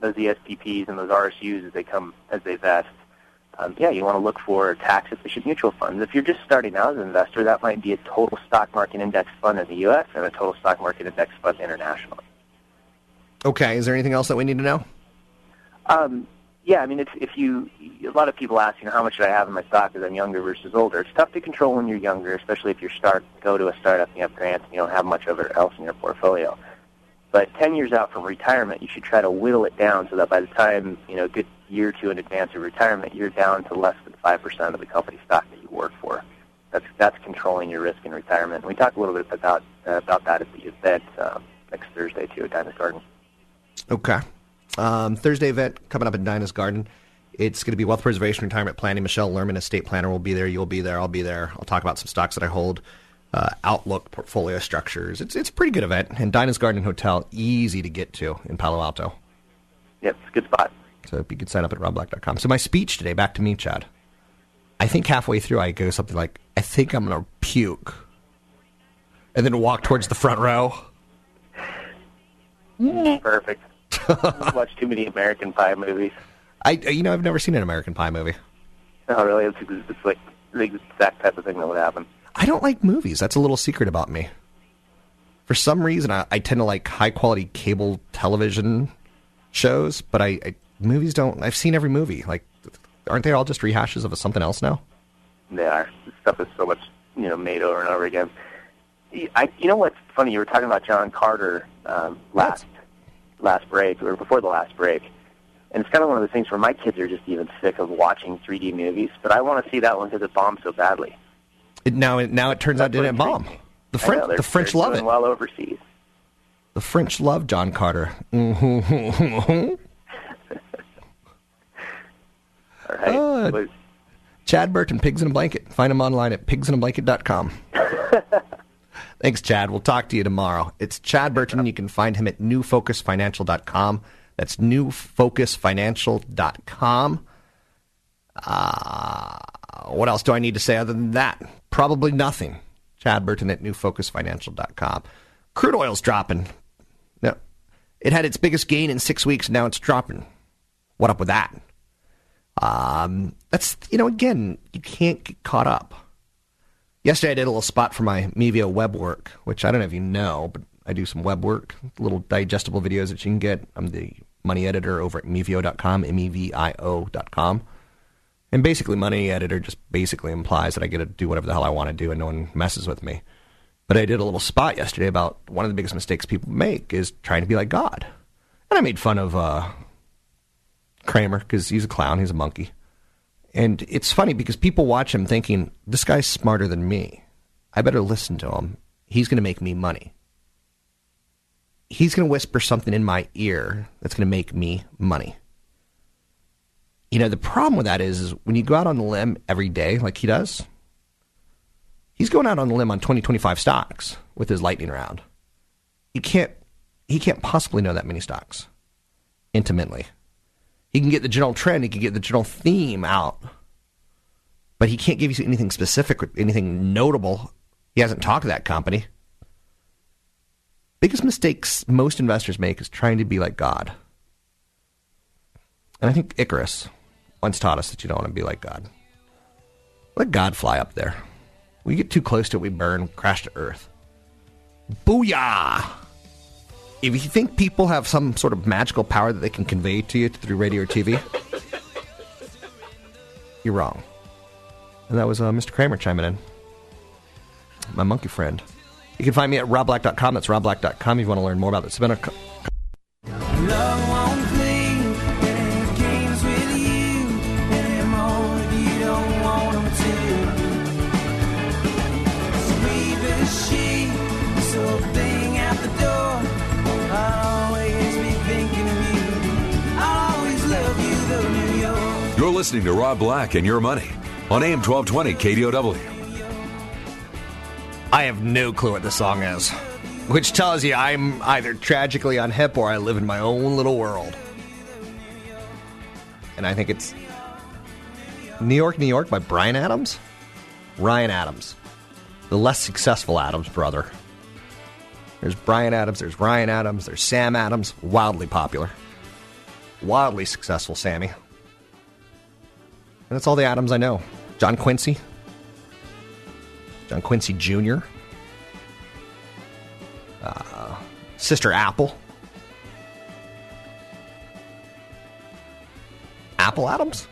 S7: those ESPPs and those RSUs as they come as they vest, um, yeah, you want to look for tax efficient mutual funds. If you're just starting out as an investor, that might be a total stock market index fund in the U.S. and a total stock market index fund internationally.
S3: Okay, is there anything else that we need to know?
S7: Um, yeah, I mean, if, if you, a lot of people ask, you know, how much should I have in my stock as I'm younger versus older? It's tough to control when you're younger, especially if you start go to a startup and you have grants and you don't have much of it else in your portfolio. But 10 years out from retirement, you should try to whittle it down so that by the time, you know, a good year or two in advance of retirement, you're down to less than 5% of the company stock that you work for. That's, that's controlling your risk in retirement. And we talked a little bit about, uh, about that at the event uh, next Thursday, too, at Dinah's Garden.
S3: Okay. Um, Thursday event coming up at Dinah's Garden. It's going to be wealth preservation, retirement planning. Michelle Lerman, estate planner, will be there. You'll be there. I'll be there. I'll talk about some stocks that I hold, uh, outlook, portfolio structures. It's it's a pretty good event. And Dinah's Garden Hotel, easy to get to in Palo Alto.
S7: Yep, it's a good spot.
S3: So you can sign up at robblack.com. So my speech today, back to me, Chad. I think halfway through I go something like, I think I'm going to puke. And then walk towards the front row.
S7: Perfect. watch too many American Pie movies.
S3: I, you know, I've never seen an American Pie movie.
S7: Oh, really? It's, it's like the exact type of thing that would happen.
S3: I don't like movies. That's a little secret about me. For some reason, I, I tend to like high quality cable television shows, but I, I movies don't. I've seen every movie. Like, aren't they all just rehashes of something else now?
S7: They are. This stuff is so much, you know, made over and over again. I, you know what's funny? You were talking about John Carter um, last last break or before the last break, and it's kind of one of the things where my kids are just even sick of watching 3D movies. But I want to see that one because it bombed so badly.
S3: It, now, it, now it turns
S7: That's
S3: out it didn't bomb. The French,
S7: know,
S3: the French love it.
S7: Well overseas.
S3: The French love John Carter. Mm-hmm.
S7: Right.
S3: Uh, Chad Burton, Pigs in a Blanket. Find him online at pigsinablanket.com. Thanks, Chad. We'll talk to you tomorrow. It's Chad Burton. You can find him at newfocusfinancial.com. That's newfocusfinancial.com. Uh, what else do I need to say other than that? Probably nothing. Chad Burton at newfocusfinancial.com. Crude oil's dropping. No, it had its biggest gain in six weeks. Now it's dropping. What up with that? Um, that's you know again you can't get caught up. Yesterday I did a little spot for my Mevio web work, which I don't know if you know, but I do some web work, little digestible videos that you can get. I'm the money editor over at Mevio.com, M-E-V-I-O.com. And basically, money editor just basically implies that I get to do whatever the hell I want to do and no one messes with me. But I did a little spot yesterday about one of the biggest mistakes people make is trying to be like God. And I made fun of uh, Cramer because he's a clown, he's a monkey. And it's funny because people watch him thinking, this guy's smarter than me. I better listen to him. He's going to make me money. He's going to whisper something in my ear that's going to make me money. You know, the problem with that is, is when you go out on the limb every day like he does, he's going out on the limb on 2025 stocks with his lightning round. You can't, he can't possibly know that many stocks intimately. He can get the general trend, he can get the general theme out, But he can't give you anything specific, anything notable. He hasn't talked to that company. Biggest mistakes most investors make is trying to be like God. And I think Icarus once taught us that you don't want to be like God. Let God fly up there. We get too close to it, we burn, crash to earth. Booyah! If you think people have some sort of magical power that they can convey to you through radio or TV, you're wrong. And that was uh, Mr. Cramer chiming in. My monkey friend. You can find me at robblack.com. That's robblack.com if you want to learn more about this. It's been a. Co-
S1: listening to Rob Black and Your Money on AM 1220 KDOW.
S3: I have no clue what the song is, which tells you I'm either tragically unhip or I live in my own little world. And I think it's New York, New York by Bryan Adams? Ryan Adams. The less successful Adams brother. There's Bryan Adams, there's Ryan Adams, there's Sam Adams, wildly popular. Wildly successful Sammy. And that's all the Adams I know. John Quincy, John Quincy Jr., uh, Sister Apple, Apple Adams.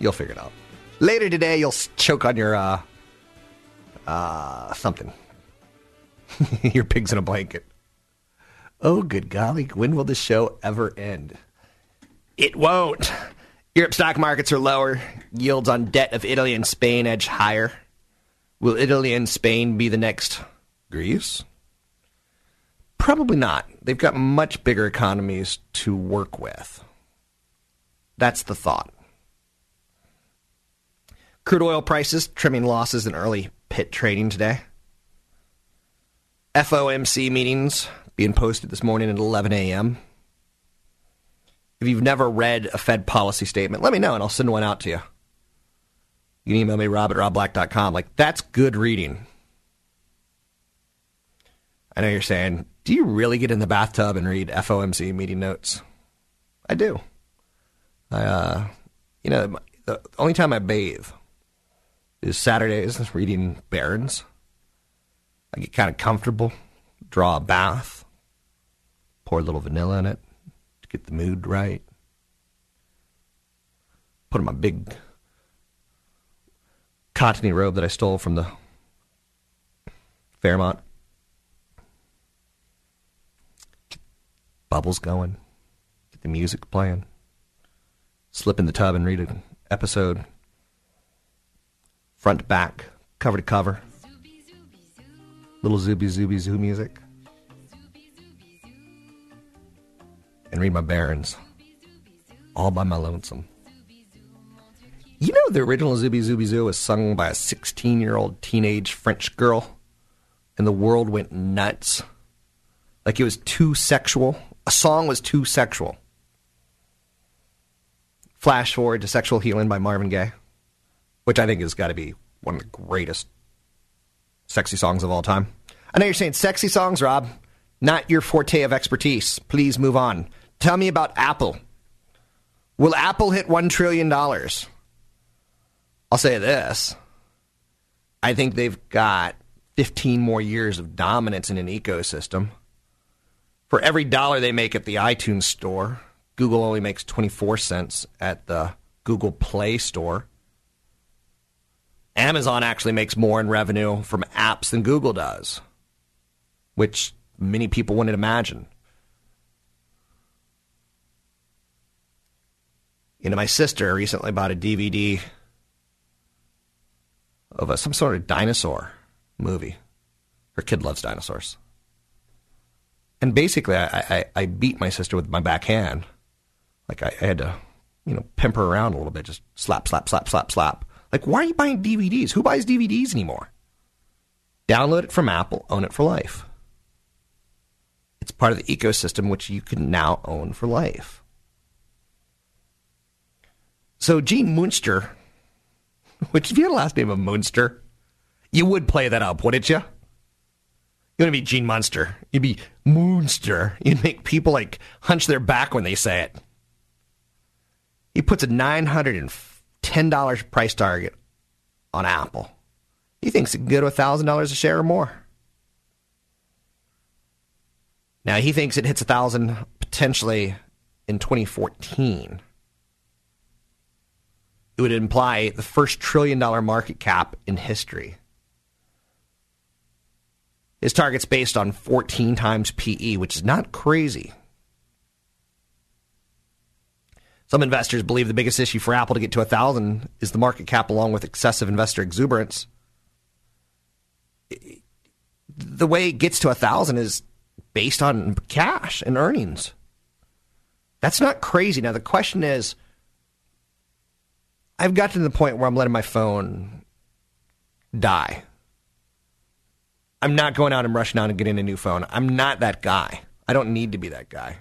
S3: You'll figure it out. Later today, you'll choke on your uh, uh, something. your pigs in a blanket. Oh, good golly! When will this show ever end? It won't. Europe stock markets are lower. Yields on debt of Italy and Spain edge higher. Will Italy and Spain be the next Greece? Probably not. They've got much bigger economies to work with. That's the thought. Crude oil prices trimming losses in early pit trading today. FOMC meetings being posted this morning at 11 a.m. If you've never read a Fed policy statement, let me know and I'll send one out to you. You can email me, rob at robblack.com. Like, that's good reading. I know you're saying, do you really get in the bathtub and read FOMC meeting notes? I do. I, uh, you know, the only time I bathe is Saturdays reading Barron's. I get kind of comfortable, draw a bath, pour a little vanilla in it get the mood right. Put on my big cottony robe that I stole from the Fairmont. Bubbles going. Get the music playing. Slip in the tub and read an episode. Front to back, cover to cover. Little zooby zooby zoo music. And read my Barron's. All by my lonesome. You know, the original Zooby Zooby Zoo was sung by a 16 year old teenage French girl, and the world went nuts. Like it was too sexual. A song was too sexual. Flash forward to Sexual Healing by Marvin Gaye, which I think has got to be one of the greatest sexy songs of all time. I know you're saying sexy songs, Rob. Not your forte of expertise. Please move on. Tell me about Apple. Will Apple hit $1 trillion? I'll say this. I think they've got 15 more years of dominance in an ecosystem. For every dollar they make at the iTunes store, Google only makes 24 cents at the Google Play store. Amazon actually makes more in revenue from apps than Google does, which many people wouldn't imagine. You know, my sister recently bought a DVD of a, some sort of dinosaur movie. Her kid loves dinosaurs. And basically, I, I, I beat my sister with my backhand. Like, I, I had to, you know, pimp her around a little bit, just slap, slap, slap, slap, slap. Like, why are you buying DVDs? Who buys DVDs anymore? Download it from Apple, own it for life. It's part of the ecosystem which you can now own for life. So Gene Munster Which, if you had a last name of Munster, you would play that up, wouldn't you? You want to be Gene Munster. You'd be Moonster. You'd make people like hunch their back when they say it. He puts a $910 price target on Apple. He thinks it can go to $1,000 a share or more. Now, he thinks it hits 1000 potentially in 2014. It would imply the first trillion dollar market cap in history. His target's based on 14 times PE, which is not crazy. Some investors believe the biggest issue for Apple to get to 1,000 is the market cap along with excessive investor exuberance. The way it gets to 1,000 is based on cash and earnings. That's not crazy. Now, the question is I've got to the point where I'm letting my phone die. I'm not going out and rushing out and getting a new phone. I'm not that guy. I don't need to be that guy.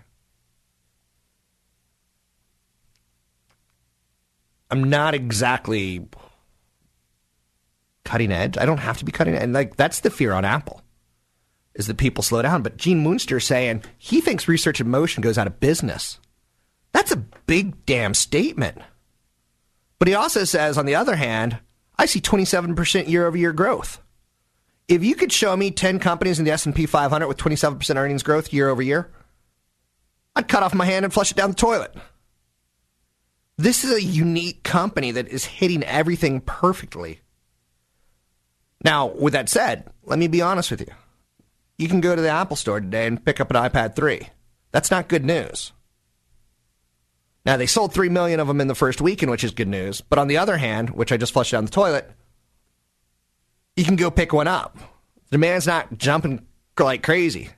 S3: I'm not exactly cutting edge. I don't have to be cutting edge. And like that's the fear on Apple. Is that people slow down. But Gene Moonster saying he thinks research in motion goes out of business. That's a big damn statement. But he also says, on the other hand, I see 27% year over year growth. If you could show me 10 companies in the S&P 500 with 27% earnings growth year over year, I'd cut off my hand and flush it down the toilet. This is a unique company that is hitting everything perfectly. Now, with that said, let me be honest with you. You can go to the Apple store today and pick up an iPad 3. That's not good news. Now, they sold 3 million of them in the first weekend, which is good news. But on the other hand, which I just flushed down the toilet, you can go pick one up. Demand's not jumping like crazy.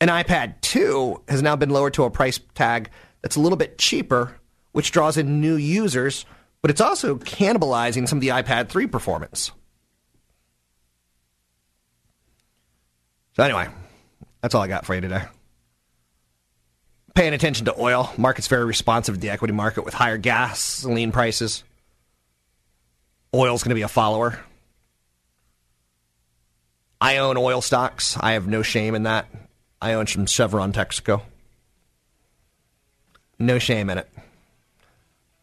S3: An iPad 2 has now been lowered to a price tag that's a little bit cheaper, which draws in new users, but it's also cannibalizing some of the iPad 3 performance. So, anyway, that's all I got for you today. Paying attention to oil. Market's very responsive to the equity market with higher gasoline prices. Oil's going to be a follower. I own oil stocks. I have no shame in that. I own some Chevron Texaco. No shame in it.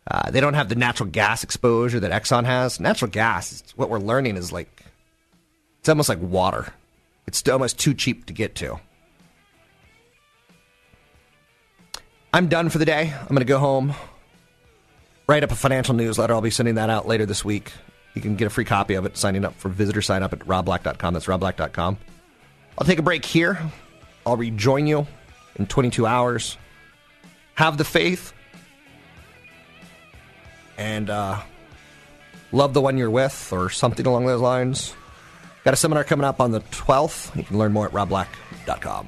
S3: Uh, they don't have the natural gas exposure that Exxon has. Natural gas, what we're learning is like, it's almost like water. It's almost too cheap to get to. I'm done for the day. I'm going to go home, write up a financial newsletter. I'll be sending that out later this week. You can get a free copy of it signing up for visitor sign up at robblack.com. That's robblack.com. I'll take a break here. I'll rejoin you in 22 hours. Have the faith and uh, love the one you're with or something along those lines. Got a seminar coming up on the 12th. You can learn more at robblack.com.